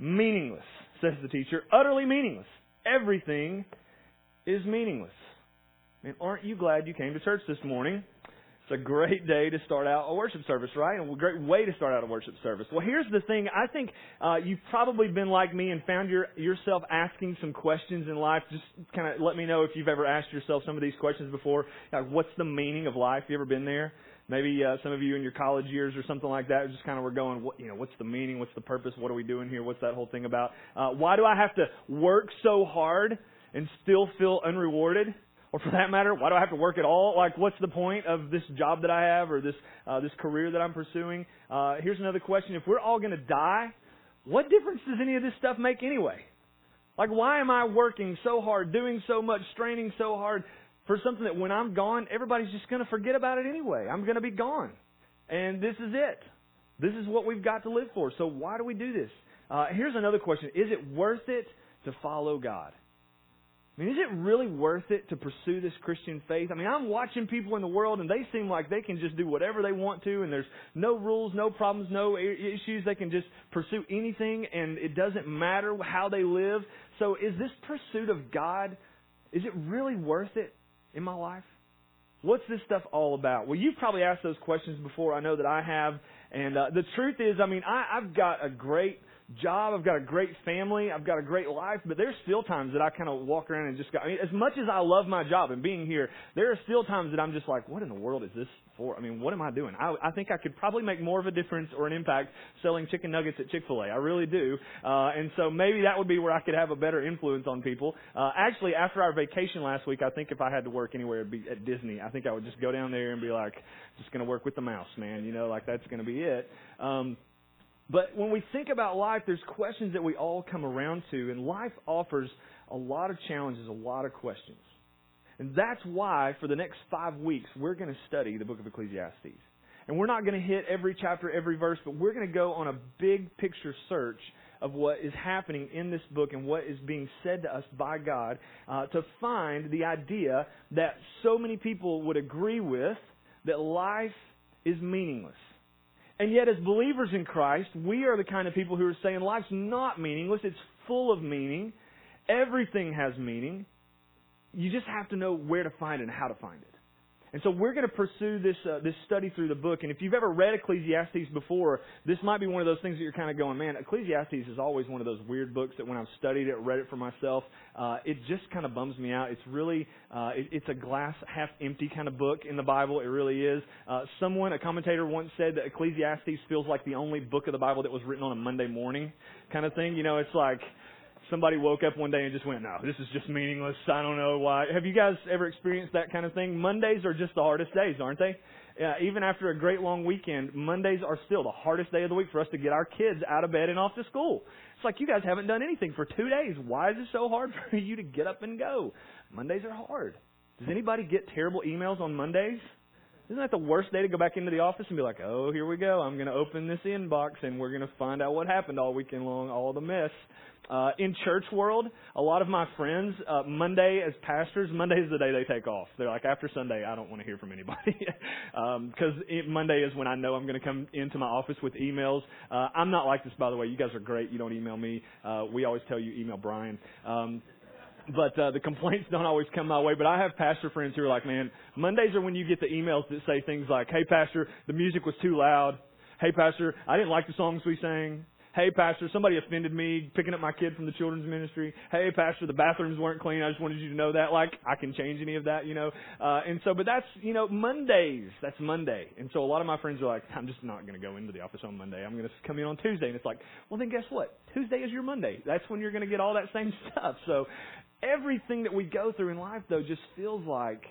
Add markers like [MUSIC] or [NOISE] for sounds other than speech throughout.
meaningless, says the teacher. Utterly meaningless. Everything is meaningless. And aren't you glad you came to church this morning? It's a great day to start out a worship service, right? And a great way to start out a worship service. Well, here's the thing. I think uh, you've probably been like me and found your, yourself asking some questions in life. Just kind of let me know if you've ever asked yourself some of these questions before. Like, what's the meaning of life? You ever been there? Maybe uh, some of you in your college years or something like that just kind of were going, what, you know, what's the meaning? What's the purpose? What are we doing here? What's that whole thing about? Uh, why do I have to work so hard and still feel unrewarded? Or for that matter, why do I have to work at all? Like, what's the point of this job that I have or this uh, this career that I'm pursuing? Uh, here's another question: If we're all going to die, what difference does any of this stuff make anyway? Like, why am I working so hard, doing so much, straining so hard for something that when I'm gone, everybody's just going to forget about it anyway? I'm going to be gone, and this is it. This is what we've got to live for. So why do we do this? Uh, here's another question: Is it worth it to follow God? I mean, is it really worth it to pursue this Christian faith? I mean, I'm watching people in the world and they seem like they can just do whatever they want to and there's no rules, no problems, no issues. They can just pursue anything and it doesn't matter how they live. So is this pursuit of God, is it really worth it in my life? What's this stuff all about? Well, you've probably asked those questions before. I know that I have. And uh, the truth is, I mean, I, I've got a great job. I've got a great family. I've got a great life. But there's still times that I kind of walk around and just go. I mean, as much as I love my job and being here, there are still times that I'm just like, what in the world is this for? I mean, what am I doing? I, I think I could probably make more of a difference or an impact selling chicken nuggets at Chick Fil A. I really do. Uh, and so maybe that would be where I could have a better influence on people. Uh, actually, after our vacation last week, I think if I had to work anywhere, it'd be at Disney. I think I would just go down there and be like, just going to work with the mouse, man. You know, like that's going to be it. Um, but when we think about life, there's questions that we all come around to, and life offers a lot of challenges, a lot of questions. And that's why, for the next five weeks, we're going to study the book of Ecclesiastes. And we're not going to hit every chapter, every verse, but we're going to go on a big picture search of what is happening in this book and what is being said to us by God uh, to find the idea that so many people would agree with that life is meaningless. And yet, as believers in Christ, we are the kind of people who are saying life's not meaningless, it's full of meaning. Everything has meaning. You just have to know where to find it and how to find it. And so we're going to pursue this uh, this study through the book. And if you've ever read Ecclesiastes before, this might be one of those things that you're kind of going, man, Ecclesiastes is always one of those weird books that when I've studied it, read it for myself, uh, it just kind of bums me out. It's really uh, it, it's a glass half empty kind of book in the Bible. It really is. Uh, someone, a commentator, once said that Ecclesiastes feels like the only book of the Bible that was written on a Monday morning, kind of thing. You know, it's like somebody woke up one day and just went, no, this is just meaningless. I don't know why. Have you guys ever experienced that kind of thing? Mondays are just the hardest days, aren't they? Even after a great long weekend, Mondays are still the hardest day of the week for us to get our kids out of bed and off to school. It's like you guys haven't done anything for two days. Why is it so hard [LAUGHS] for you to get up and go? Mondays are hard. Does anybody get terrible emails on Mondays? Isn't that the worst day to go back into the office and be like, oh, here we go. I'm going to open this inbox and we're going to find out what happened all weekend long, all the mess. Uh, in church world, a lot of my friends, uh, Monday as pastors, Monday is the day they take off. They're like, after Sunday, I don't want to hear from anybody. Because [LAUGHS] um, Monday is when I know I'm going to come into my office with emails. Uh, I'm not like this, by the way. You guys are great. You don't email me. Uh, we always tell you email Brian. Um, but uh, the complaints don't always come my way. But I have pastor friends who are like, man, Mondays are when you get the emails that say things like, hey, pastor, the music was too loud. Hey, pastor, I didn't like the songs we sang. Hey, Pastor, somebody offended me picking up my kid from the children's ministry. Hey, Pastor, the bathrooms weren't clean. I just wanted you to know that. Like, I can change any of that, you know. Uh, and so, but that's, you know, Mondays. That's Monday. And so a lot of my friends are like, I'm just not going to go into the office on Monday. I'm going to come in on Tuesday. And it's like, well, then guess what? Tuesday is your Monday. That's when you're going to get all that same [LAUGHS] stuff. So everything that we go through in life, though, just feels like,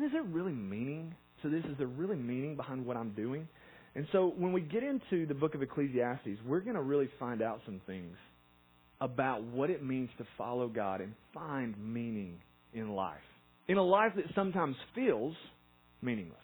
is there really meaning to this? Is there really meaning behind what I'm doing? And so when we get into the book of Ecclesiastes, we're going to really find out some things about what it means to follow God and find meaning in life. In a life that sometimes feels meaningless.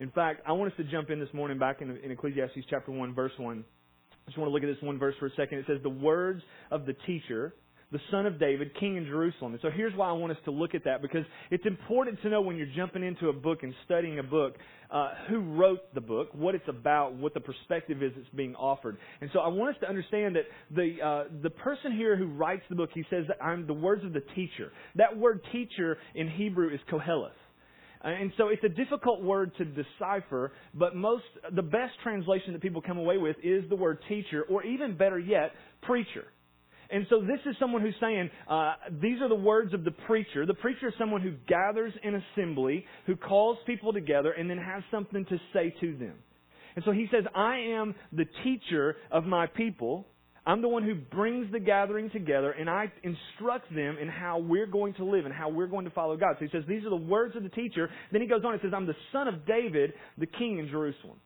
In fact, I want us to jump in this morning back in, in Ecclesiastes chapter 1, verse 1. I just want to look at this one verse for a second. It says, The words of the teacher, the son of David, king in Jerusalem. And so here's why I want us to look at that because it's important to know when you're jumping into a book and studying a book uh, who wrote the book, what it's about, what the perspective is that's being offered. And so I want us to understand that the uh, the person here who writes the book, he says I'm the words of the teacher. That word teacher in Hebrew is koheleth. Uh, and so it's a difficult word to decipher, but most, the best translation that people come away with is the word teacher, or even better yet, preacher. And so this is someone who's saying, uh, these are the words of the preacher. The preacher is someone who gathers an assembly, who calls people together, and then has something to say to them. And so he says, I am the teacher of my people. I'm the one who brings the gathering together and I instruct them in how we're going to live and how we're going to follow God. So he says, These are the words of the teacher. Then he goes on and says, I'm the son of David, the king in Jerusalem.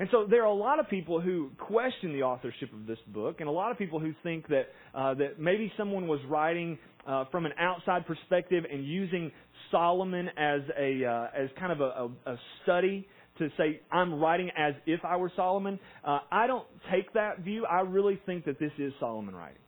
And so there are a lot of people who question the authorship of this book, and a lot of people who think that uh, that maybe someone was writing uh, from an outside perspective and using Solomon as a uh, as kind of a, a, a study to say I'm writing as if I were Solomon. Uh, I don't take that view. I really think that this is Solomon writing.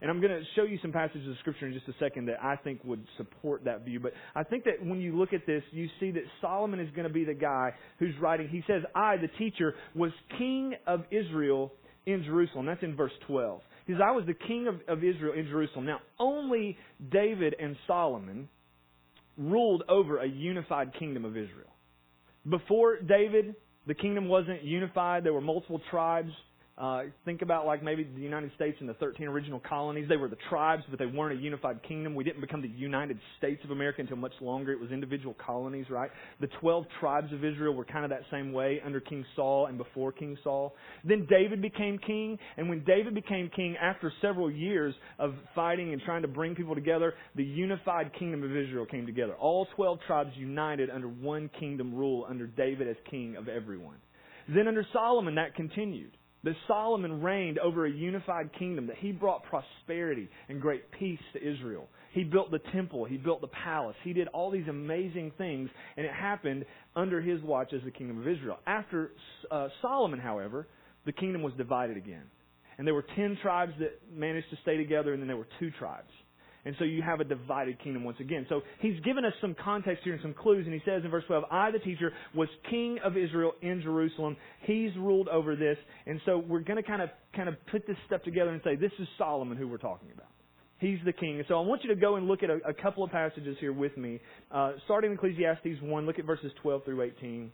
And I'm going to show you some passages of Scripture in just a second that I think would support that view. But I think that when you look at this, you see that Solomon is going to be the guy who's writing. He says, I, the teacher, was king of Israel in Jerusalem. That's in verse 12. He says, I was the king of, of Israel in Jerusalem. Now, only David and Solomon ruled over a unified kingdom of Israel. Before David, the kingdom wasn't unified. There were multiple tribes. Uh, think about like maybe the United States and the 13 original colonies. They were the tribes, but they weren't a unified kingdom. We didn't become the United States of America until much longer. It was individual colonies, right? The 12 tribes of Israel were kind of that same way under King Saul and before King Saul. Then David became king, and when David became king, after several years of fighting and trying to bring people together, the unified kingdom of Israel came together. All 12 tribes united under one kingdom rule under David as king of everyone. Then under Solomon, that continued that Solomon reigned over a unified kingdom, that he brought prosperity and great peace to Israel. He built the temple, he built the palace, he did all these amazing things, and it happened under his watch as the kingdom of Israel. After uh, Solomon, however, the kingdom was divided again. And there were ten tribes that managed to stay together, and then there were two tribes. And so you have a divided kingdom once again. So he's given us some context here and some clues, and he says in verse 12, I, the teacher, was king of Israel in Jerusalem. He's ruled over this. And so we're going to kind of, kind of put this stuff together and say, this is Solomon who we're talking about. He's the king. And so I want you to go and look at a, a couple of passages here with me. Uh, starting in Ecclesiastes 1, look at verses 12 through 18.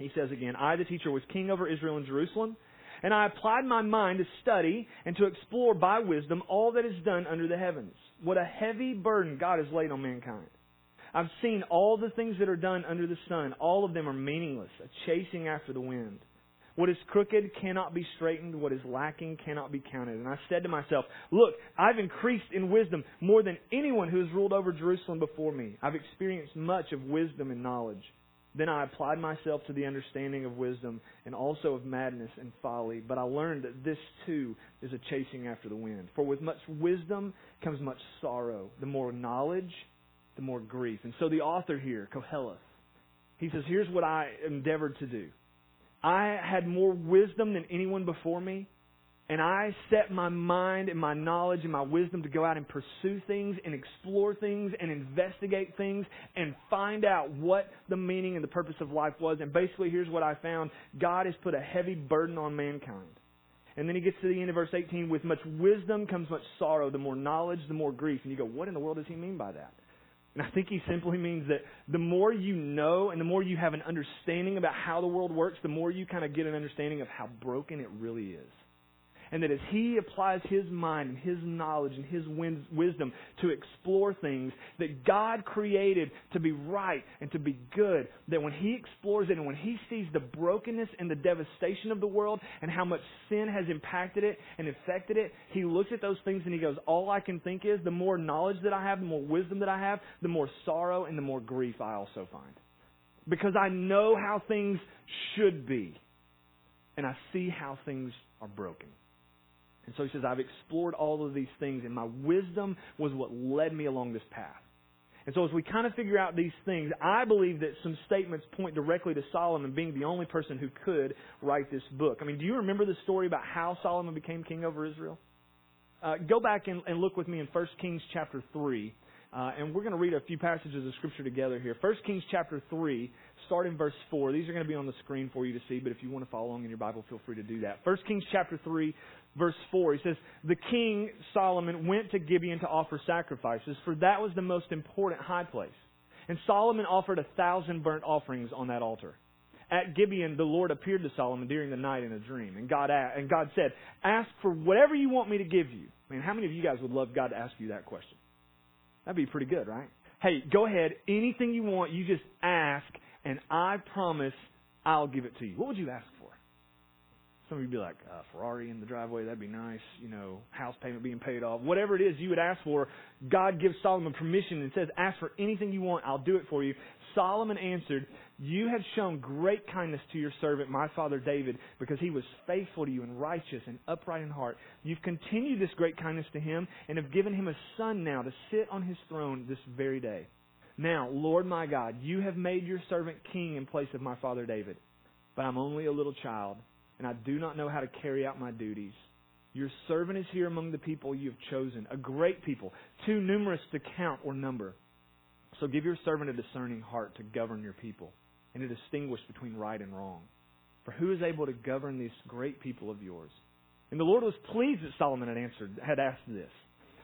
He says again, I, the teacher, was king over Israel in Jerusalem. And I applied my mind to study and to explore by wisdom all that is done under the heavens. What a heavy burden God has laid on mankind. I've seen all the things that are done under the sun. All of them are meaningless, a chasing after the wind. What is crooked cannot be straightened. What is lacking cannot be counted. And I said to myself, Look, I've increased in wisdom more than anyone who has ruled over Jerusalem before me. I've experienced much of wisdom and knowledge. Then I applied myself to the understanding of wisdom and also of madness and folly. But I learned that this too is a chasing after the wind. For with much wisdom comes much sorrow. The more knowledge, the more grief. And so the author here, Koheleth, he says, Here's what I endeavored to do. I had more wisdom than anyone before me, and I set my mind and my knowledge and my wisdom to go out and pursue things and explore things and investigate things and find out what the meaning and the purpose of life was. And basically, here's what I found God has put a heavy burden on mankind. And then he gets to the end of verse 18 with much wisdom comes much sorrow. The more knowledge, the more grief. And you go, what in the world does he mean by that? And I think he simply means that the more you know and the more you have an understanding about how the world works, the more you kind of get an understanding of how broken it really is and that as he applies his mind and his knowledge and his wisdom to explore things that God created to be right and to be good, that when he explores it and when he sees the brokenness and the devastation of the world and how much sin has impacted it and affected it, he looks at those things and he goes, All I can think is the more knowledge that I have, the more wisdom that I have, the more sorrow and the more grief I also find. Because I know how things should be, and I see how things are broken. And so he says, I've explored all of these things, and my wisdom was what led me along this path. And so as we kind of figure out these things, I believe that some statements point directly to Solomon being the only person who could write this book. I mean, do you remember the story about how Solomon became king over Israel? uh, go back and, and, look with me in 1 Kings chapter 3. Uh, and we're going to read a few passages of Scripture together here. 1 Kings chapter 3, start in verse 4. These are going to be on the screen for you to see, but if you want to follow along in your Bible, feel free to do that. 1 Kings chapter 3, verse 4, he says, The king Solomon went to Gibeon to offer sacrifices, for that was the most important high place. And Solomon offered a thousand burnt offerings on that altar. At Gibeon, the Lord appeared to Solomon during the night in a dream, and God asked, and God said, "Ask for whatever you want me to give you." I mean, how many of you guys would love God to ask you that question? That'd be pretty good, right? Hey, go ahead, anything you want, you just ask, and I promise I'll give it to you. What would you ask for? Some of you would be like, uh, Ferrari in the driveway, that'd be nice. You know, house payment being paid off. Whatever it is you would ask for, God gives Solomon permission and says, ask for anything you want, I'll do it for you. Solomon answered, You have shown great kindness to your servant, my father David, because he was faithful to you and righteous and upright in heart. You've continued this great kindness to him and have given him a son now to sit on his throne this very day. Now, Lord my God, you have made your servant king in place of my father David. But I'm only a little child, and I do not know how to carry out my duties. Your servant is here among the people you have chosen, a great people, too numerous to count or number. So give your servant a discerning heart to govern your people and to distinguish between right and wrong. For who is able to govern these great people of yours? And the Lord was pleased that Solomon had answered, had asked this.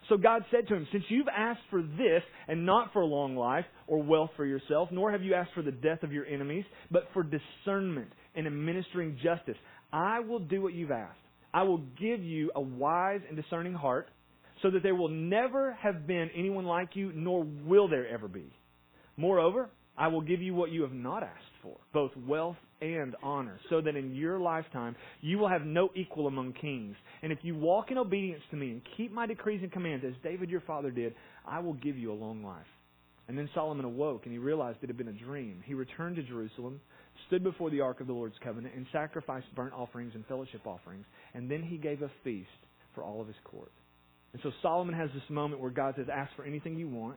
So God said to him, Since you've asked for this, and not for a long life or wealth for yourself, nor have you asked for the death of your enemies, but for discernment and administering justice, I will do what you've asked. I will give you a wise and discerning heart so that there will never have been anyone like you, nor will there ever be. Moreover, I will give you what you have not asked for, both wealth and honor, so that in your lifetime you will have no equal among kings. And if you walk in obedience to me and keep my decrees and commands, as David your father did, I will give you a long life. And then Solomon awoke, and he realized it had been a dream. He returned to Jerusalem, stood before the ark of the Lord's covenant, and sacrificed burnt offerings and fellowship offerings. And then he gave a feast for all of his court. And so Solomon has this moment where God says, Ask for anything you want.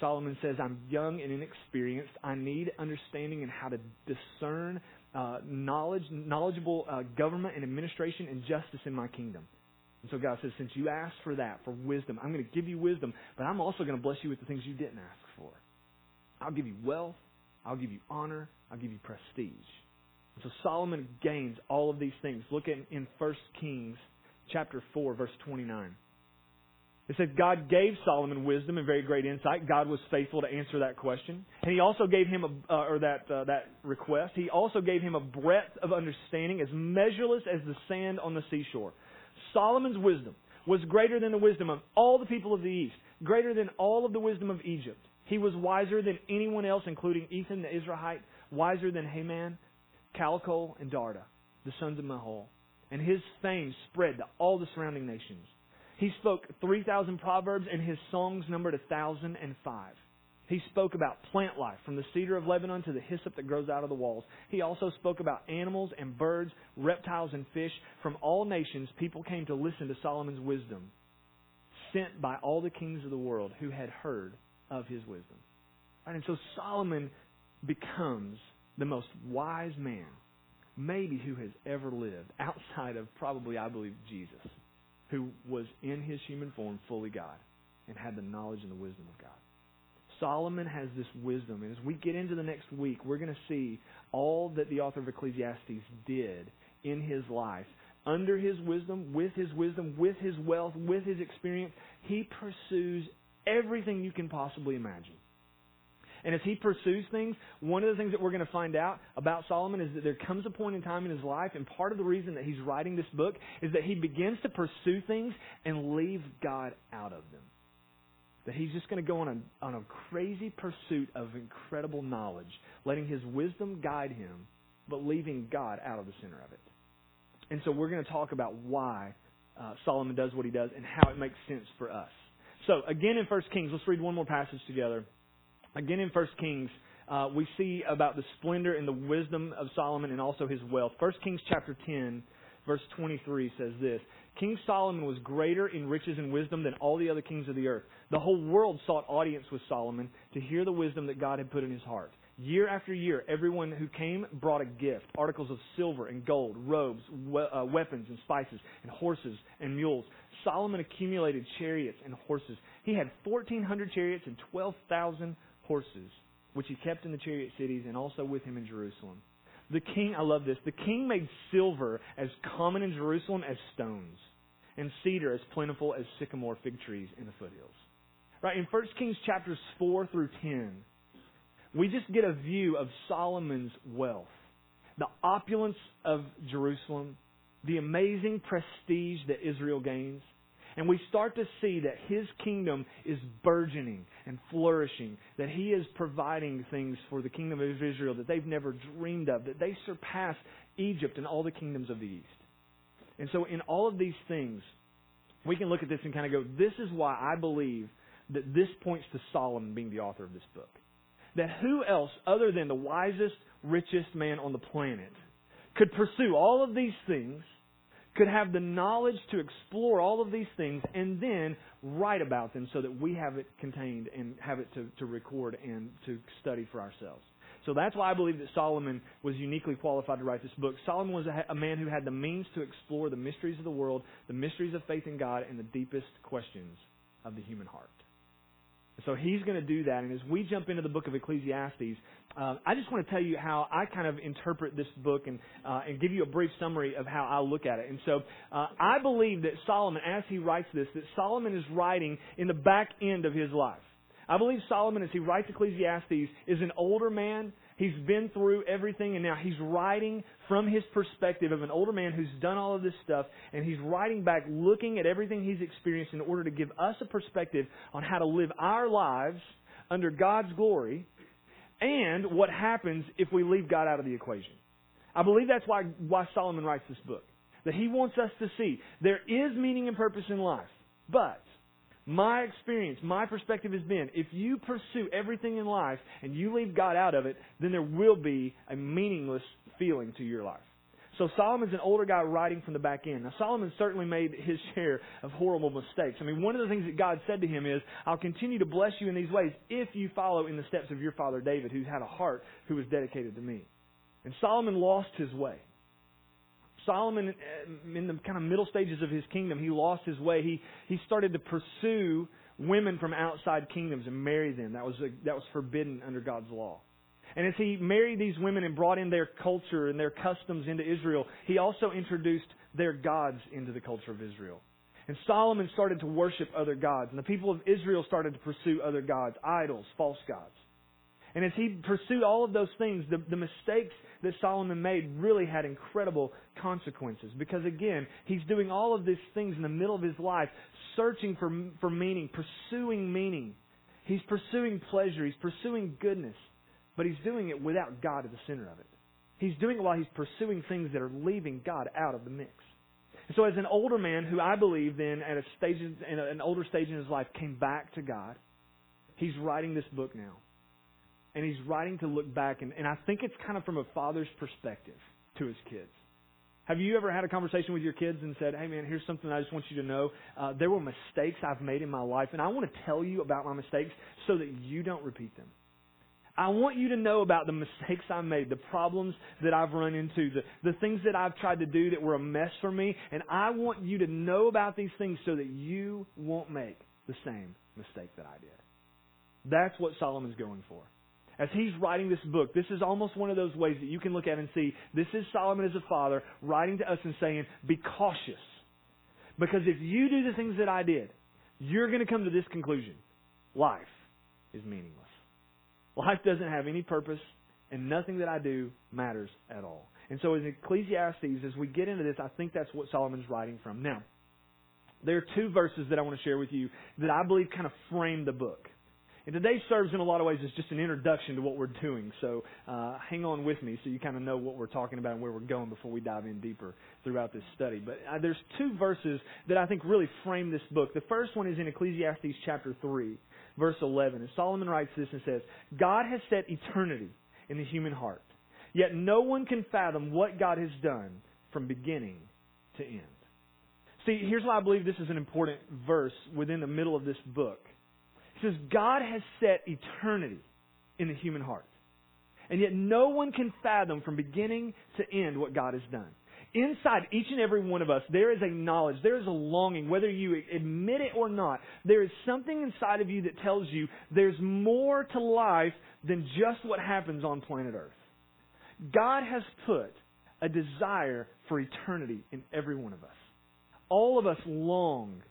Solomon says, I'm young and inexperienced. I need understanding and how to discern uh, knowledge, knowledgeable uh, government and administration and justice in my kingdom. And so God says, since you asked for that, for wisdom, I'm going to give you wisdom, but I'm also going to bless you with the things you didn't ask for. I'll give you wealth. I'll give you honor. I'll give you prestige. So Solomon gains all of these things. Look at in 1 Kings chapter 4, verse 29. It says God gave Solomon wisdom and very great insight. God was faithful to answer that question, and He also gave him a uh, or that uh, that request. He also gave him a breadth of understanding as measureless as the sand on the seashore. Solomon's wisdom was greater than the wisdom of all the people of the east, greater than all of the wisdom of Egypt. He was wiser than anyone else, including Ethan the Ezrahite, wiser than Haman, Calcol, and Darda, the sons of Mahol. And his fame spread to all the surrounding nations. He spoke 3,000 proverbs, and his songs numbered 1,005. He spoke about plant life, from the cedar of Lebanon to the hyssop that grows out of the walls. He also spoke about animals and birds, reptiles and fish. From all nations, people came to listen to Solomon's wisdom, sent by all the kings of the world who had heard of his wisdom. Right, and so Solomon becomes the most wise man, maybe who has ever lived, outside of probably, I believe, Jesus who was in his human form fully God and had the knowledge and the wisdom of God. Solomon has this wisdom, and as we get into the next week, we're going to see all that the author of Ecclesiastes did in his life. Under his wisdom, with his wisdom, with his wealth, with his experience, he pursues everything you can possibly imagine. And as he pursues things, one of the things that we're going to find out about Solomon is that there comes a point in time in his life, and part of the reason that he's writing this book is that he begins to pursue things and leave God out of them. That he's just going to go on a, on a crazy pursuit of incredible knowledge, letting his wisdom guide him, but leaving God out of the center of it. And so we're going to talk about why uh, Solomon does what he does and how it makes sense for us. So again in 1 Kings, let's read one more passage together. Again in 1 Kings, uh, we see about the splendor and the wisdom of Solomon and also his wealth. 1 Kings chapter 10, verse 23 says this King Solomon was greater in riches and wisdom than all the other kings of the earth. The whole world sought audience with Solomon to hear the wisdom that God had put in his heart. Year after year, everyone who came brought a gift articles of silver and gold, robes, we- uh, weapons and spices, and horses and mules. Solomon accumulated chariots and horses. He had 1,400 chariots and 12,000 horses, which he kept in the chariot cities and also with him in Jerusalem. The king, I love this, the king made silver as common in Jerusalem as stones, and cedar as plentiful as sycamore fig trees in the foothills. Right, in 1 Kings chapters 4 through 10, we just get a view of Solomon's wealth, the opulence of Jerusalem, the amazing prestige that Israel gains. And we start to see that his kingdom is burgeoning and flourishing, that he is providing things for the kingdom of Israel that they've never dreamed of, that they surpass Egypt and all the kingdoms of the East. And so, in all of these things, we can look at this and kind of go, this is why I believe that this points to Solomon being the author of this book. That who else, other than the wisest, richest man on the planet, could pursue all of these things could have the knowledge to explore all of these things and then write about them so that we have it contained and have it to, to record and to study for ourselves. So that's why I believe that Solomon was uniquely qualified to write this book. Solomon was a, a man who had the means to explore the mysteries of the world, the mysteries of faith in God, and the deepest questions of the human heart. So he's going to do that. And as we jump into the book of Ecclesiastes, uh, I just want to tell you how I kind of interpret this book and uh, and give you a brief summary of how I look at it. And so uh, I believe that Solomon, as he writes this, that Solomon is writing in the back end of his life. I believe Solomon, as he writes Ecclesiastes, is an older man He's been through everything and now he's writing from his perspective of an older man who's done all of this stuff and he's writing back looking at everything he's experienced in order to give us a perspective on how to live our lives under God's glory and what happens if we leave God out of the equation. I believe that's why, why Solomon writes this book. That he wants us to see there is meaning and purpose in life, but my experience, my perspective has been if you pursue everything in life and you leave God out of it, then there will be a meaningless feeling to your life. So Solomon's an older guy writing from the back end. Now Solomon certainly made his [LAUGHS] share of horrible mistakes. I mean, one of the things that God said to him is, I'll continue to bless you in these ways if you follow in the steps of your father David, who had a heart who was dedicated to me. And Solomon lost his way. Solomon, uh, in the kind of middle stages of his kingdom, he lost his way. He, he started to pursue women from outside kingdoms and marry them. That was, a, that was forbidden under God's law. And as he married these women and brought in their culture and their customs into Israel, he also introduced their gods into the culture of Israel. And Solomon started to worship other gods, and the people of Israel started to pursue other gods, idols, false gods. And as he pursued all of those things, the, the mistakes that Solomon made really had incredible consequences. Because again, he's doing all of these things in the middle of his life, searching for, for meaning, pursuing meaning. He's pursuing pleasure, he's pursuing goodness, but he's doing it without God at the center of it. He's doing it while he's pursuing things that are leaving God out of the mix. And so, as an older man who I believe then, at a stage, in an older stage in his life, came back to God, he's writing this book now and he's writing to look back, and, and I think it's kind of from a father's perspective to his kids. Have you ever had a conversation with your kids and said, "Hey, man, here's something I just want you to know. Uh, there were mistakes I've made in my life, and I want to tell you about my mistakes so that you don't repeat them." I want you to know about the mistakes I made, the problems that I've run into, the, the things that I've tried to do that were a mess for me, and I want you to know about these things so that you won't make the same mistake that I did. That's what Solomon's going for as he's writing this book, this is almost one of those ways that you can look at and see this is Solomon as a father writing to us and saying, Be cautious. Because if you do the things that I did, you're going to come to this conclusion life is meaningless. Life doesn't have any purpose, and nothing that I do matters at all. And so, in Ecclesiastes, as we get into this, I think that's what Solomon's writing from. Now, there are two verses that I want to share with you that I believe kind of frame the book. And today serves in a lot of ways as just an introduction to what we're doing. So uh, hang on with me so you kind of know what we're talking about and where we're going before we dive in deeper throughout this study. But uh, there's two verses that I think really frame this book. The first one is in Ecclesiastes chapter 3, verse 11. And Solomon writes this and says, God has set eternity in the human heart, yet no one can fathom what God has done from beginning to end. See, here's why I believe this is an important verse within the middle of this book says God has set eternity in the human heart. And yet no one can fathom from beginning to end what God has done. Inside each and every one of us, there is a knowledge, there is a longing, whether you admit it or not. There is something inside of you that tells you there's more to life than just what happens on planet Earth. God has put a desire for eternity in every one of us. All of us long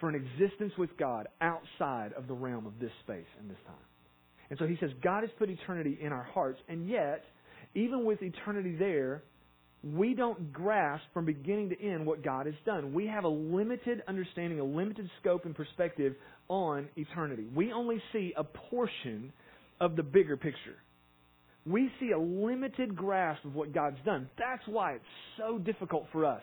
for an existence with God outside of the realm of this space and this time. And so he says God has put eternity in our hearts, and yet, even with eternity there, we don't grasp from beginning to end what God has done. We have a limited understanding, a limited scope and perspective on eternity. We only see a portion of the bigger picture. We see a limited grasp of what God's done. That's why it's so difficult for us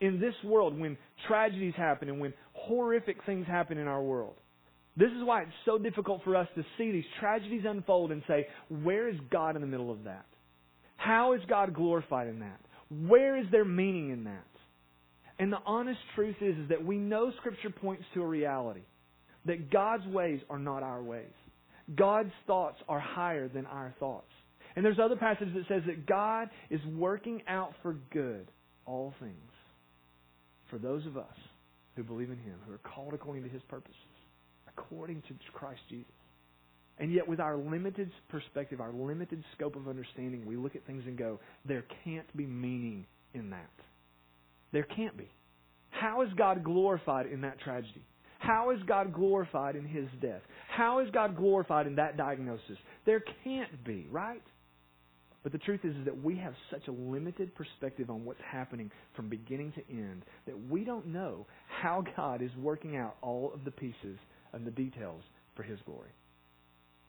in this world when tragedies happen and when horrific things happen in our world. This is why it's so difficult for us to see these tragedies unfold and say, where is God in the middle of that? How is God glorified in that? Where is there meaning in that? And the honest truth is, is that we know Scripture points to a reality that God's ways are not our ways. God's thoughts are higher than our thoughts. And there's other passages that says that God is working out for good all things for those of us who believe in Him, who are called according to His purposes, according to Christ Jesus. And yet, with our limited perspective, our limited scope of understanding, we look at things and go, there can't be meaning in that. There can't be. How is God glorified in that tragedy? How is God glorified in his death? How is God glorified in that diagnosis? There can't be, right? But the truth is, is that we have such a limited perspective on what's happening from beginning to end that we don't know how [LAUGHS] God is working out all of the pieces and the details for his glory.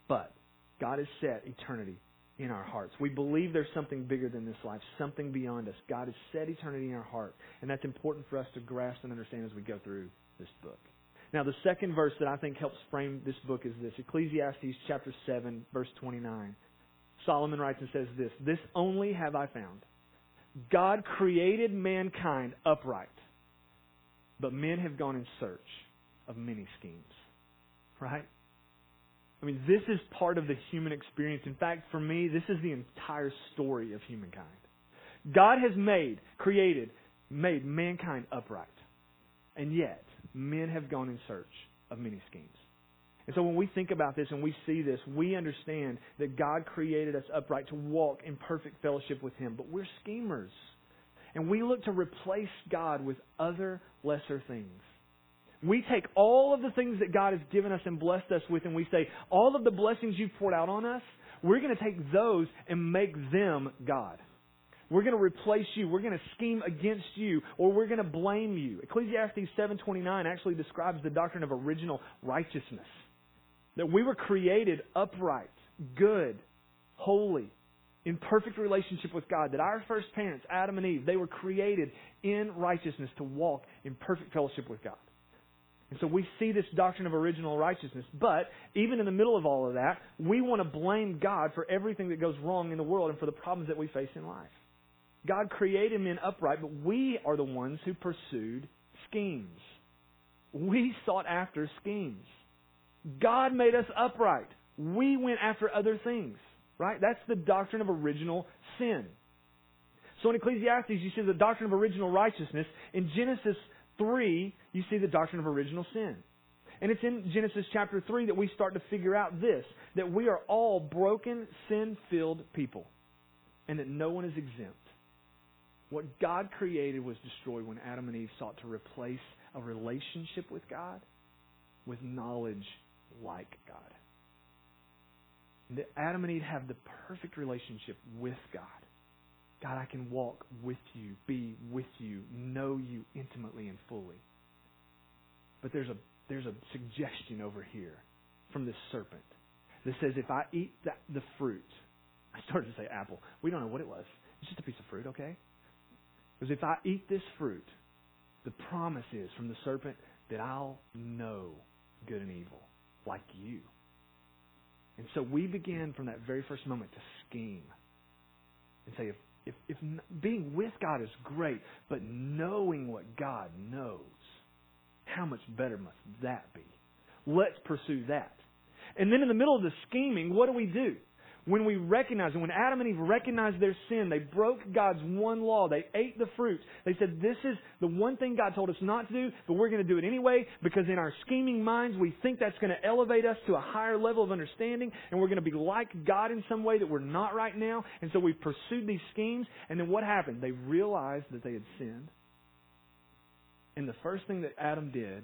But God has set eternity in our hearts. We believe there's something bigger than this life, something beyond us. God has set eternity in our heart, and that's important for us to grasp and understand as we go through this book. Now, the second verse that I think helps frame this book is this Ecclesiastes chapter 7, verse 29. Solomon writes and says this This only have I found. God created mankind upright, but men have gone in search of many schemes. Right? I mean, this is part of the human experience. In fact, for me, this is the entire story of humankind. God has made, created, made mankind upright. And yet, men have gone in search of many schemes. And so when we think about this and we see this, we understand that God created us upright to walk in perfect fellowship with Him. But we're schemers. And we look to replace God with other lesser things. We take all of the things that God has given us and blessed us with, and we say, all of the blessings you've poured out on us, we're going to take those and make them God. We're going to replace you. We're going to scheme against you, or we're going to blame you. Ecclesiastes 7:29 actually describes the doctrine of original righteousness. That we were created upright, good, holy, in perfect relationship with God. That our first parents, Adam and Eve, they were created in righteousness to walk in perfect fellowship with God. And so we see this doctrine of original righteousness. But even in the middle of all of that, we want to blame God for everything that goes wrong in the world and for the problems that we face in life. God created men upright, but we are the ones who pursued schemes. We sought after schemes. God made us upright. We went after other things. Right? That's the doctrine of original sin. So in Ecclesiastes, you see the doctrine of original righteousness. In Genesis 3, you see the doctrine of original sin. And it's in Genesis chapter 3 that we start to figure out this that we are all broken, sin filled people, and that no one is exempt. What God created was destroyed when Adam and Eve sought to replace a relationship with God with knowledge like God. Adam and Eve have the perfect relationship with God. God, I can walk with you, be with you, know you intimately and fully. But there's a there's a suggestion over here from this serpent that says if I eat the fruit, [LAUGHS] I started to say apple. We don't know what it was. It's just a piece of fruit, okay? Because if I eat this fruit, the promise is from the serpent that I'll know good and evil like you. And so we begin from that very first moment to scheme and say, if if, if being with God is great, but knowing what God knows, how much better must that be? Let's pursue that. And then in the middle of the scheming, what do we do? When we recognize, and when Adam and Eve recognized their sin, they broke God's one law. They ate the fruit. They said, This is the one thing God told us not to do, but we're going to do it anyway because in our scheming minds, we think that's going to elevate us to a higher level of understanding, and we're going to be like God in some way that we're not right now. And so we pursued these schemes, and then what happened? They realized that they had sinned. And the first thing that Adam did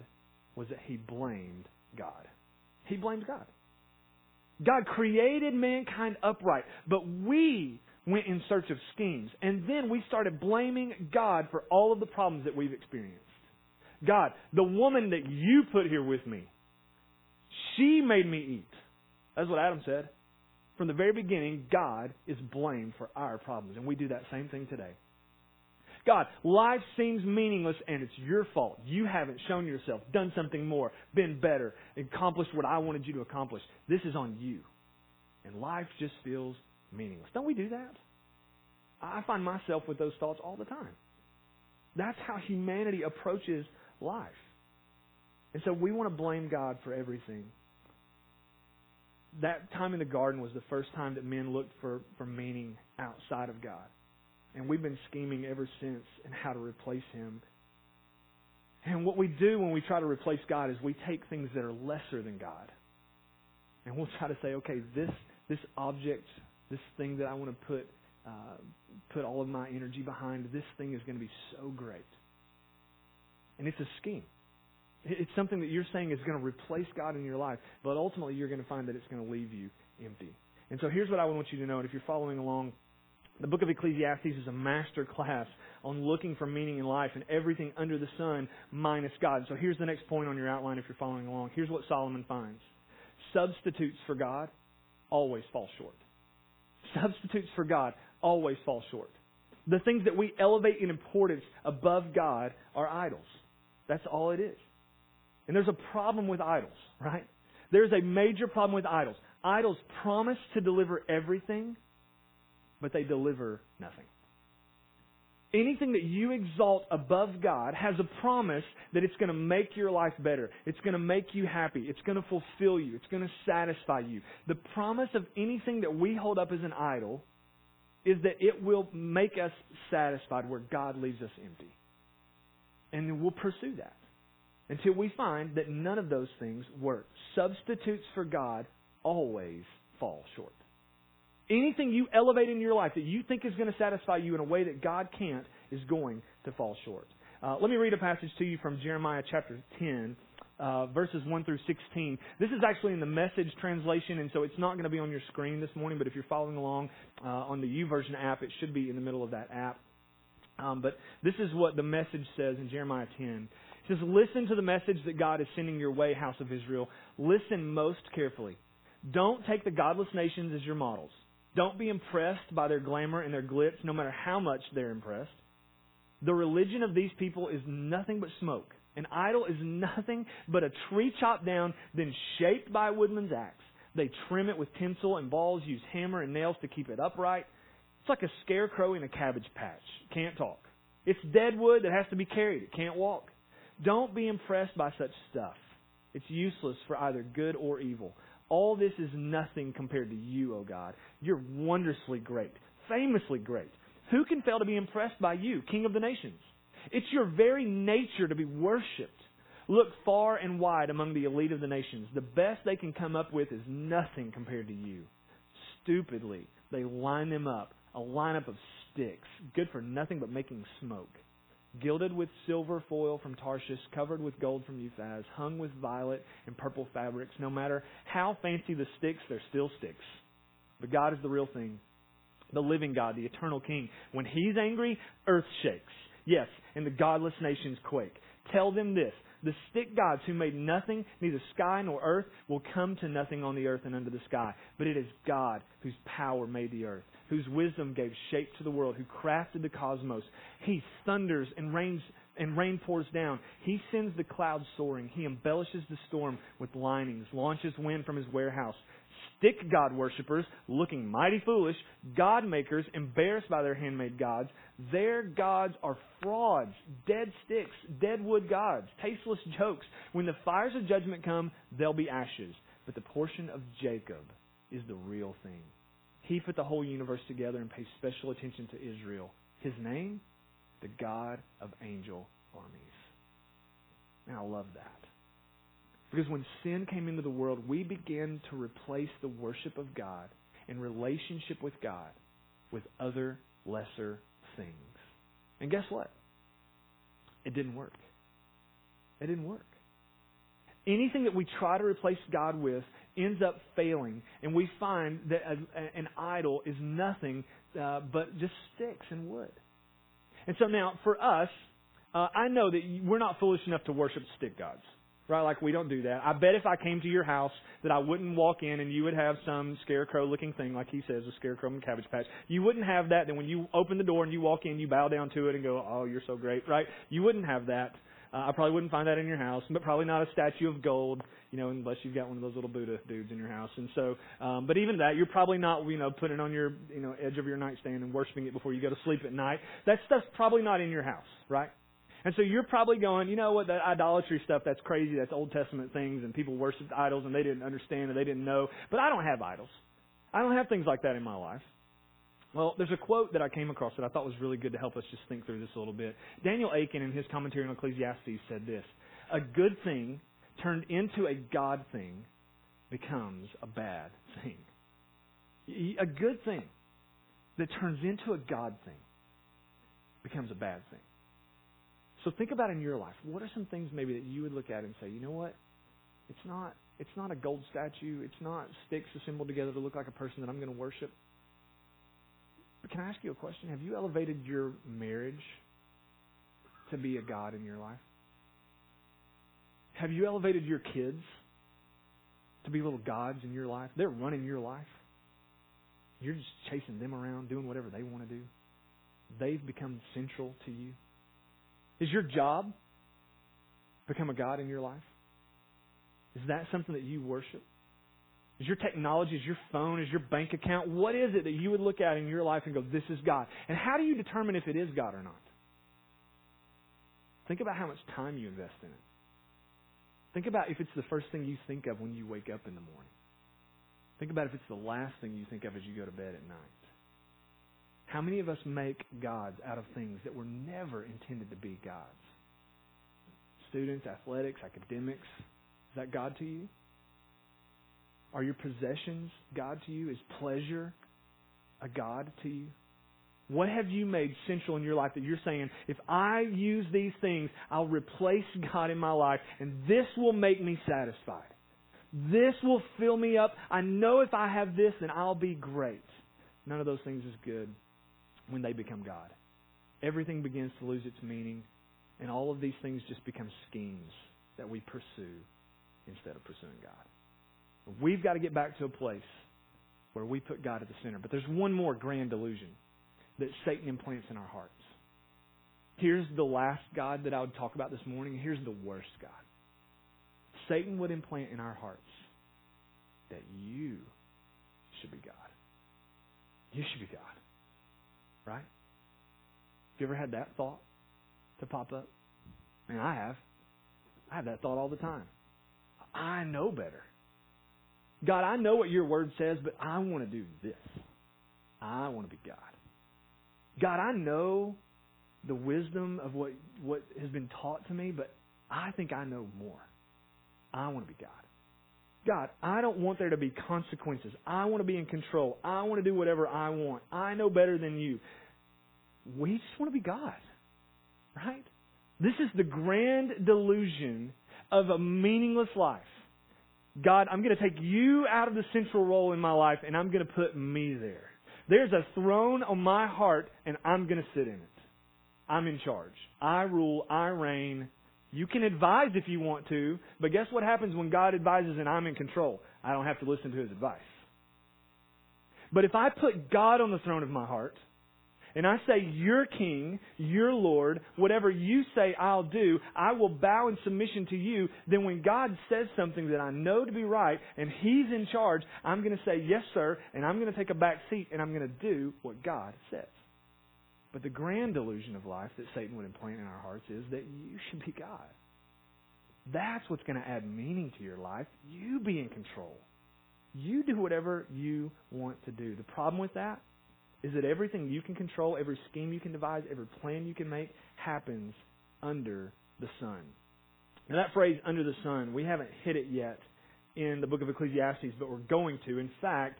was that he blamed God. He blamed God. God created mankind upright, but we went in search of schemes. And then we started blaming God for all of the problems that we've experienced. God, the woman that you put here with me, she made me eat. That's what Adam said. From the very beginning, God is blamed for our problems. And we do that same thing today. God, life seems meaningless and it's your fault. You haven't shown yourself, done something more, been better, accomplished what I wanted you to accomplish. This is on you. And life just feels meaningless. Don't we do that? I find myself with those thoughts all the time. That's how humanity approaches life. And so we want to blame God for everything. That time in the garden was the first time that men looked for, for meaning outside of God. And we've been scheming ever since and how to replace him. And what we do when we try to replace God is we take things that are lesser than God. And we'll try to say, okay, this this object, this thing that I want to put uh, put all of my energy behind, this thing is going to be so great. And it's a scheme. It's something that you're saying is going to replace God in your life, but ultimately you're going to find that it's going to leave you empty. And so here's what I want you to know. And if you're following along, the book of Ecclesiastes is a master class on looking for meaning in life and everything under the sun minus God. So here's the next point on your outline if you're following along. Here's what Solomon finds substitutes for God always fall short. Substitutes for God always fall short. The things that we elevate in importance above God are idols. That's all it is. And there's a problem with idols, right? There's a major problem with idols. Idols promise to deliver everything, but they deliver nothing. Anything that you exalt above God has a promise that it's going to make your life better. It's going to make you happy. It's going to fulfill you. It's going to satisfy you. The promise of anything that we hold up as an idol is that it will make us satisfied where God leaves us empty. And we'll pursue that until we find that none of those things work. Substitutes for God always fall short. Anything you elevate in your life that you think is going to satisfy you in a way that God can't is going to fall short. Uh, let me read a passage to you from Jeremiah chapter 10, uh, verses 1 through 16. This is actually in the message translation, and so it's not going to be on your screen this morning, but if you're following along uh, on the YouVersion app, it should be in the middle of that app. Um, but this is what the message says in Jeremiah 10. It says, Listen to the message that God is sending your way, house of Israel. Listen most carefully. Don't take the godless nations as your models. Don't be impressed by their glamour and their glitz, no matter how much they're impressed. The religion of these people is nothing but smoke. An idol is nothing but a tree chopped down, then shaped by a woodman's axe. They trim it with tinsel and balls, use hammer and nails to keep it upright. It's like a scarecrow in a cabbage patch. Can't talk. It's dead wood that has to be carried. It can't walk. Don't be impressed by such stuff. It's useless for either good or evil. All this is nothing compared to you, O God. You're wondrously great, famously great. Who can fail to be impressed by you, King of the nations? It's your very nature to be worshipped. Look far and wide among the elite of the nations. The best they can come up with is nothing compared to you. Stupidly, they line them up, a lineup of sticks, good for nothing but making smoke gilded with silver foil from Tarshish, covered with gold from Uphaz, hung with violet and purple fabrics. No matter how fancy the sticks, they're still sticks. But God is the real thing. The living God, the eternal King. When He's angry, earth shakes. Yes, and the godless nations quake. Tell them this. The stick gods who made nothing, neither sky nor earth, will come to nothing on the earth and under the sky. But it is God whose power made the earth whose wisdom gave shape to the world, who crafted the cosmos. He thunders and rains and rain pours down. He sends the clouds soaring. He embellishes the storm with linings, launches wind from his warehouse. Stick God worshippers, looking mighty foolish, God makers, embarrassed by their handmade gods. Their gods are frauds, dead sticks, dead wood gods, tasteless jokes. When the fires of judgment come, they'll be ashes. But the portion of Jacob is the real thing He put the whole universe together and pays special attention to Israel. His name? The God of angel armies. And I love that. Because when sin came into the world, we began to replace the worship of God and relationship with God with other lesser things. And guess what? It didn't work. It didn't work. Anything that we try to replace God with ends up failing, and we find that a, an idol is nothing uh, but just sticks and wood. And so now, for us, uh, I know that we're not foolish enough to worship stick gods. Right? Like we don't do that. I bet if I came to your house that I wouldn't walk in and you would have some scarecrow looking thing, like he says, a scarecrow and cabbage patch. You wouldn't have that. Then when you open the door and you walk in, you bow down to it and go, "Oh, you're so great," right? You wouldn't have that. Uh, I probably wouldn't find that in your house, but probably not a statue of gold, you know, unless you've got one of those little Buddha dudes in your house. And so, um, but even that, you're probably not, you know, putting it on your, you know, edge of your nightstand and worshiping it before you go to sleep at night. That stuff's probably not in your house, right? And so you're probably going, you know what, that idolatry stuff, that's crazy. That's Old Testament things, and people worshiped idols and they didn't understand and they didn't know. But I don't have idols. I don't have things like that in my life. Well, there's a quote that I came across that I thought was really good to help us just think through this a little bit. Daniel Akin, in his commentary on Ecclesiastes, said this A good thing turned into a God thing becomes a bad thing. A good thing that turns into a God thing becomes a bad thing. So think about in your life, what are some things maybe that you would look at and say, you know what? It's not it's not a gold statue, it's not sticks assembled together to look like a person that I'm going to worship. But can I ask you a question? Have you elevated your marriage to be a God in your life? Have you elevated your kids to be little gods in your life? They're running your life. You're just chasing them around, doing whatever they want to do. They've become central to you. Is your job become a God in your life? Is that something that you worship? Is your technology, is your phone, is your bank account, what is it that you would look at in your life and go, this is God? And how do you determine if it is God or not? Think about how much time you invest in it. Think about if it's the first thing you think of when you wake up in the morning. Think about if it's the last thing you think of as you go to bed at night. How many of us make gods out of things that were never intended to be gods? Students, athletics, academics. Is that God to you? Are your possessions God to you? Is pleasure a God to you? What have you made central in your life that you're saying, if I use these things, I'll replace God in my life and this will make me satisfied? This will fill me up. I know if I have this, then I'll be great. None of those things is good when they become God. Everything begins to lose its meaning, and all of these things just become schemes that we pursue instead of pursuing God. We've got to get back to a place where we put God at the center. But there's one more grand delusion that Satan implants in our hearts. Here's the last God that I would talk about this morning. Here's the worst God. Satan would implant in our hearts that you should be God. You should be God. Right? You ever had that thought to pop up? Mean, I have. I have that thought all the time. I know better. God, I know what your word says, but I want to do this. I want to be God. God, I know the wisdom of what, what has been taught to me, but I think I know more. I want to be God. God, I don't want there to be consequences. I want to be in control. I want to do whatever I want. I know better than you. We just want to be God. Right? This is the grand delusion of a meaningless life. God, I'm going to take you out of the central role in my life and I'm going to put me there. There's a throne on my heart and I'm going to sit in it. I'm in charge. I rule. I reign. You can advise if you want to, but guess what happens when God advises and I'm in control? I don't have to listen to his advice. But if I put God on the throne of my heart, and I say, You're King, you're Lord, whatever you say I'll do, I will bow in submission to you, then when God says something that I know to be right and He's in charge, I'm going to say, Yes, sir, and I'm going to take a back seat and I'm going to do what God says. But the grand delusion of life that Satan would implant in our hearts is that you should be God. That's what's going to add meaning to your life. You be in control. you do whatever you want to do. The problem with that is that everything you can control, every scheme you can devise, every plan you can make happens under the sun. Now, that phrase, under the sun, we haven't hit it yet in the book of Ecclesiastes, but we're going to. In fact,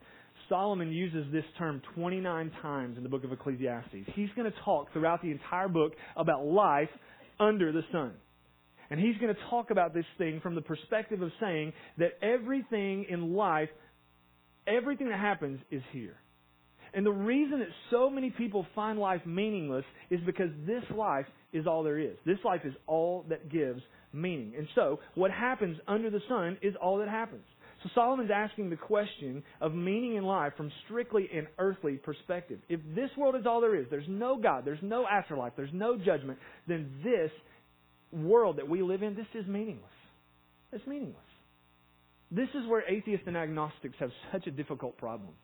Solomon uses this term 29 times in the book of Ecclesiastes. He's going to talk throughout the entire book about life under the sun. And he's going to talk about this thing from the perspective of saying that everything in life, everything that happens is here. And the reason that so many people find life meaningless is because this life is all there is. This life is all that gives meaning. And so, what happens under the sun is all that happens. So Solomon's asking the question of meaning in life from strictly an earthly perspective. If this world is all there is, there's no God, there's no afterlife, there's no judgment, then this world that we live in, this is meaningless. It's meaningless. This is where atheists and agnostics have such a difficult problem.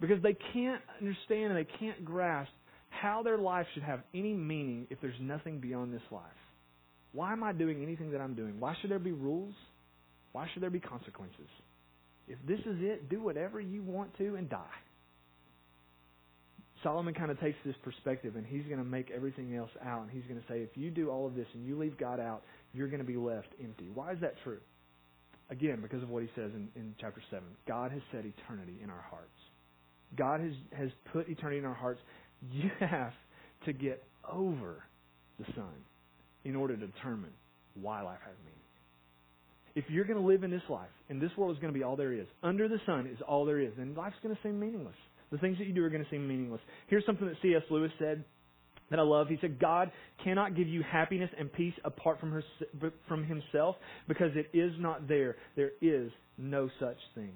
Because they can't understand and they can't grasp how their life should have any meaning if there's nothing beyond this life. Why am I doing anything that I'm doing? Why should there be rules? Why should there be consequences? If this is it, do whatever you want to and die. Solomon kind of takes this perspective and he's going to make everything else out. And he's going to say, if you do all of this and you leave God out, you're going to be left empty. Why is that true? Again, because of what he says in, in chapter 7. God has set eternity in our hearts. God has, has put eternity in our hearts. You [LAUGHS] have to get over the sun in order to determine why life has meaning. If you're going to live in this life, and this world is going to be all there is, under the sun is all there is, then life's going to seem meaningless. The things that you do are going to seem meaningless. Here's something that C.S. Lewis said that I love. He said, God cannot give you happiness and peace apart from, her, from Himself because it is not there. There is no such thing.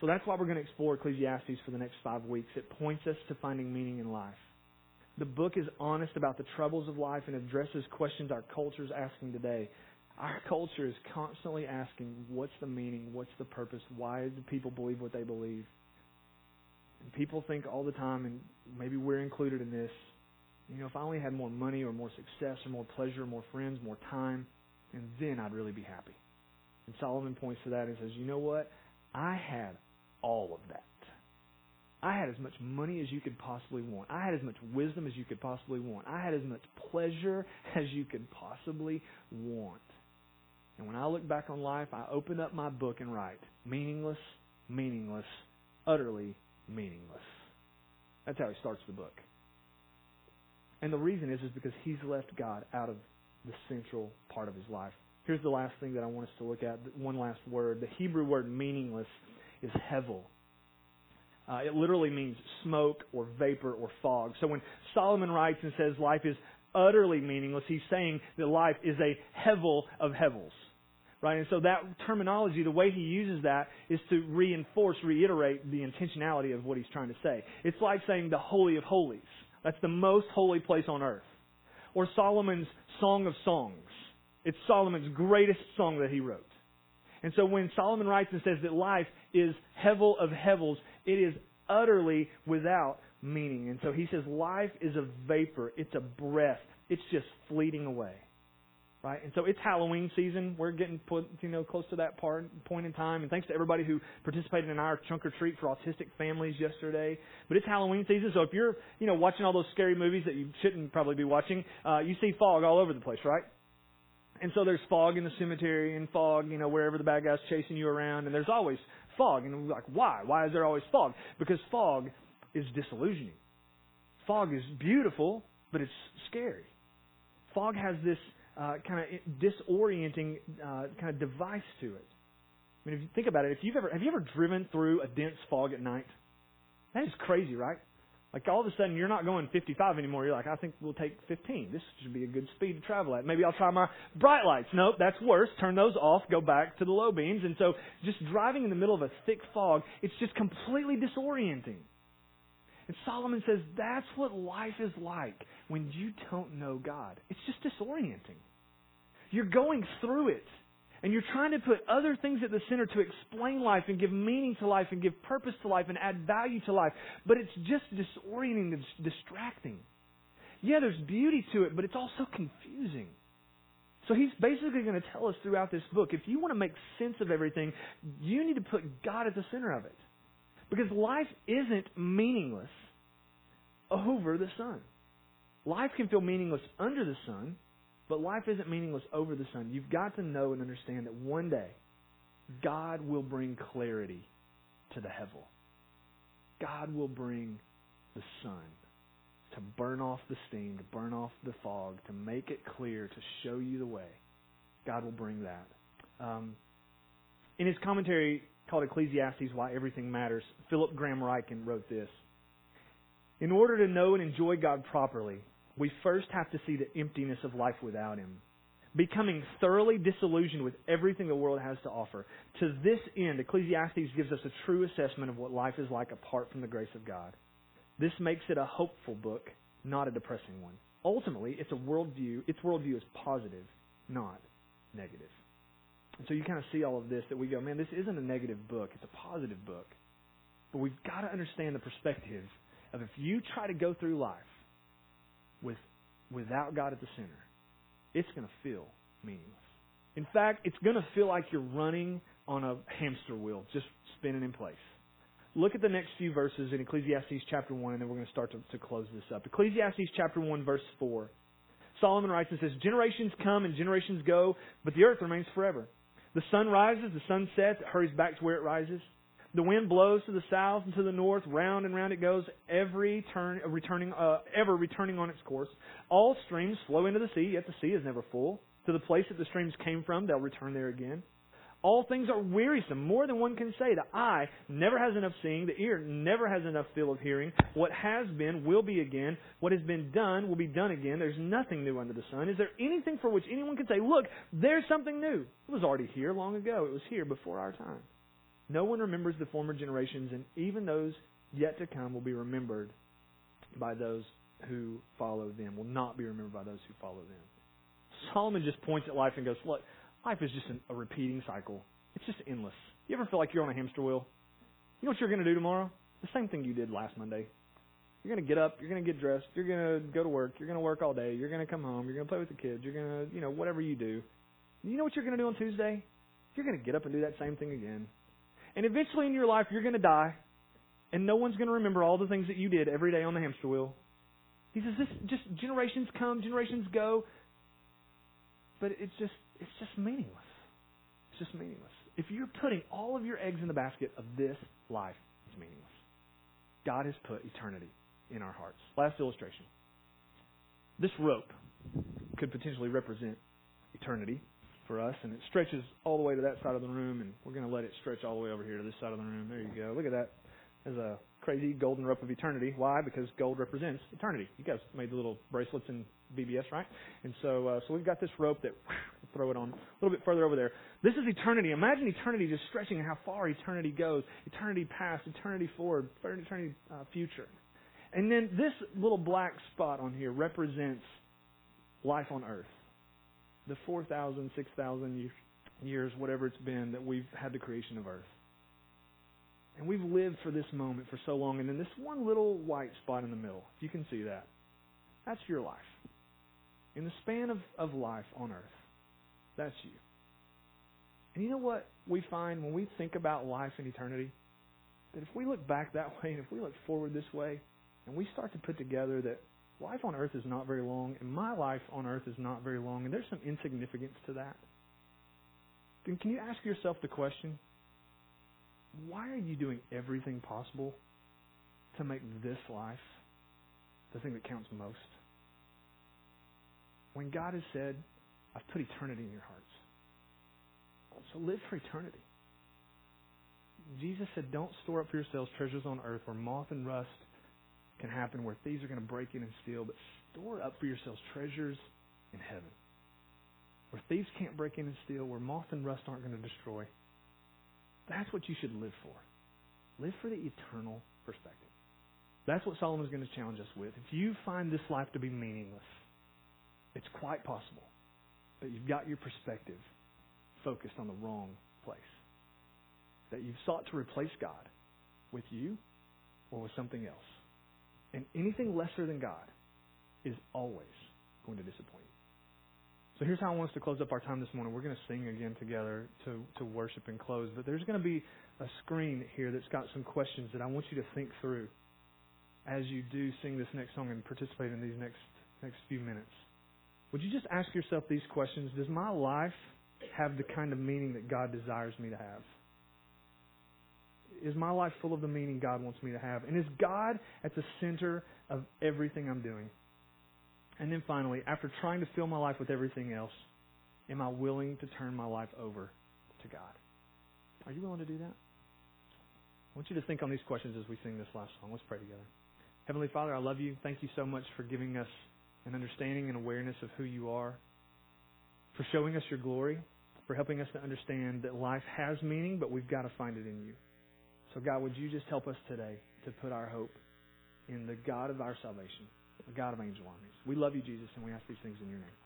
So that's why we're going to explore Ecclesiastes for the next five weeks. It points us to finding meaning in life. The book is honest about the troubles of life and addresses questions our culture is asking today. Our culture is constantly asking, what's the meaning? What's the purpose? Why do people believe what they believe? And people think all the time, and maybe we're included in this, you know, if I only had more money or more success or more pleasure or more friends, more time, and then I'd really be happy. And Solomon points to that and says, you know what? I had all of that. I had as much money as you could possibly want. I had as much wisdom as you could possibly want. I had as much pleasure [LAUGHS] as you could possibly want. And when I look back on life, I open up my book and write meaningless, meaningless, utterly meaningless. That's how he starts the book. And the reason is is because he's left God out of the central part of his life. Here's the last thing that I want us to look at. One last word. The Hebrew word meaningless is hevel. Uh, it literally means smoke or vapor or fog. So when Solomon writes and says life is utterly meaningless, he's saying that life is a hevel of hevels. Right? And so that terminology, the way he uses that is to reinforce, reiterate the intentionality of what he's trying to say. It's like saying the Holy of Holies. That's the most holy place on earth. Or Solomon's Song of Songs. It's Solomon's greatest song that he wrote. And so when Solomon writes and says that life is hevel of hevels, it is utterly without meaning. And so he says life is a vapor, it's a breath, it's just fleeting away. Right? And so it's Halloween season. We're getting put, you know, close to that part, point in time. And thanks to everybody who participated in our trunk or treat for autistic families yesterday. But it's Halloween season, so if you're, you know, watching all those scary movies that you shouldn't probably be watching, uh, you see fog all over the place, right? And so there's fog in the cemetery and fog, you know, wherever the bad guy's chasing you around, and there's always fog. And we're like, why? Why is there always fog? Because fog is disillusioning. Fog is beautiful, but it's scary. Fog has this uh, kind of disorienting uh, kind of device to it. I mean, if you think about it, if you've ever have you ever driven through a dense fog at night? That is crazy, right? Like all of a sudden you're not going 55 anymore. You're like, I think we'll take 15. This should be a good speed to travel at. Maybe I'll try my bright lights. Nope, that's worse. Turn those off. Go back to the low beams. And so just driving in the middle of a thick fog, it's just completely disorienting. And Solomon says that's what life is like when you don't know God. It's just disorienting. You're going through it. And you're trying to put other things at the center to explain life and give meaning to life and give purpose to life and add value to life. But it's just disorienting and distracting. Yeah, there's beauty to it, but it's also confusing. So he's basically going to tell us throughout this book if you want to make sense of everything, you need to put God at the center of it. Because life isn't meaningless over the sun. Life can feel meaningless under the sun, but life isn't meaningless over the sun. You've got to know and understand that one day God will bring clarity to the hevel. God will bring the sun to burn off the steam, to burn off the fog, to make it clear, to show you the way. God will bring that. Um, in his commentary called Ecclesiastes Why Everything Matters, Philip Graham Ryken wrote this In order to know and enjoy God properly, we first have to see the emptiness of life without Him, becoming thoroughly disillusioned with everything the world has to offer. To this end, Ecclesiastes gives us a true assessment of what life is like apart from the grace of God. This makes it a hopeful book, not a depressing one. Ultimately, it's a worldview. Its worldview is positive, not negative. And so you kind of see all of this that we go, man, this isn't a negative book. It's a positive book. But we've got to understand the perspective of if you try to go through life with without God at the center, it's going to feel meaningless. In fact, it's going to feel like you're running on a hamster wheel, just spinning in place. Look at the next few verses in Ecclesiastes chapter 1, and then we're going to start to, to close this up. Ecclesiastes chapter 1, verse 4. Solomon writes and says, Generations come and generations go, but the earth remains forever. The sun rises, the sun sets, it hurries back to where it rises. The wind blows to the south and to the north, round and round it goes, every turn, returning, uh, ever returning on its course. All streams flow into the sea, yet the sea is never full. To the place that the streams came from, they'll return there again. All things are wearisome, more than one can say. The eye never has enough seeing, the ear never has enough feel of hearing. What has been will be again. What has been done will be done again. There's nothing new under the sun. Is there anything for which anyone can say, Look, there's something new? It was already here long ago. It was here before our time. No one remembers the former generations, and even those yet to come will be remembered by those who follow them, will not be remembered by those who follow them. Solomon just points at life and goes, Look, life is just an, a repeating cycle. It's just endless. You ever feel like you're on a hamster wheel? You know what you're going to do tomorrow? The same thing you did last Monday. You're going to get up, you're going to get dressed, you're going to go to work, you're going to work all day, you're going to come home, you're going to play with the kids, you're going to, you know, whatever you do. You know what you're going to do on Tuesday? You're going to get up and do that same thing again. And eventually in your life, you're going to die, and no one's going to remember all the things that you did every day on the hamster wheel. He says, "This just generations come, generations go, but it's just it's just meaningless. It's just meaningless. If you're putting all of your eggs in the basket of this life, it's meaningless. God has put eternity in our hearts. Last illustration. This rope could potentially represent eternity for us, and it stretches all the way to that side of the room, and we're going to let it stretch all the way over here to this side of the room. There you go. Look at that. There's a crazy golden rope of eternity. Why? Because gold represents eternity. You guys made the little bracelets in VBS, right? And so, uh, so we've got this rope that [LAUGHS] we'll throw it on a little bit further over there. This is eternity. Imagine eternity just stretching and how far eternity goes. Eternity past, eternity forward, eternity uh, future. And then this little black spot on here represents life on earth the 4,000, 6,000 years, whatever it's been, that we've had the creation of earth. And we've lived for this moment for so long. And then this one little white spot in the middle, if you can see that, that's your life. In the span of, of life on earth, that's you. And you know what we find when we think about life and eternity? That if we look back that [LAUGHS] way and if we look forward this way, and we start to put together that life on earth is not very long, and my life on earth is not very long, and there's some insignificance to that. Then can you ask yourself the question why are you doing everything possible to make this life the thing that counts most? When God has said, I've put eternity in your hearts. So live for eternity. Jesus said, Don't store up for yourselves treasures on earth where moth and rust can happen where thieves are going to break in and steal, but store up for yourselves treasures in heaven. Where thieves can't break in and steal, where moth and rust aren't going to destroy. That's what you should live for. Live for the eternal perspective. That's what Solomon is going to challenge us with. If you find this life to be meaningless, it's quite possible that you've got your perspective focused on the wrong place. That you've sought to replace God with you or with something else. And anything lesser than God is always going to disappoint you. So here's how I want us to close up our time this morning. We're going to sing again together to, to worship and close. But there's going to be a screen here that's got some questions that I want you to think through as you do sing this next song and participate in these next next few minutes. Would you just ask yourself these questions? Does my life have the kind of meaning that God desires me to have? Is my life full of the meaning God wants me to have? And is God at the center of everything I'm doing? And then finally, after trying to fill my life with everything else, am I willing to turn my life over to God? Are you willing to do that? I want you to think on these questions as we sing this last song. Let's pray together. Heavenly Father, I love you. Thank you so much for giving us an understanding and awareness of who you are, for showing us your glory, for helping us to understand that life has meaning, but we've got to find it in you. So, God, would you just help us today to put our hope in the God of our salvation, the God of angel armies? We love you, Jesus, and we ask these things in your name.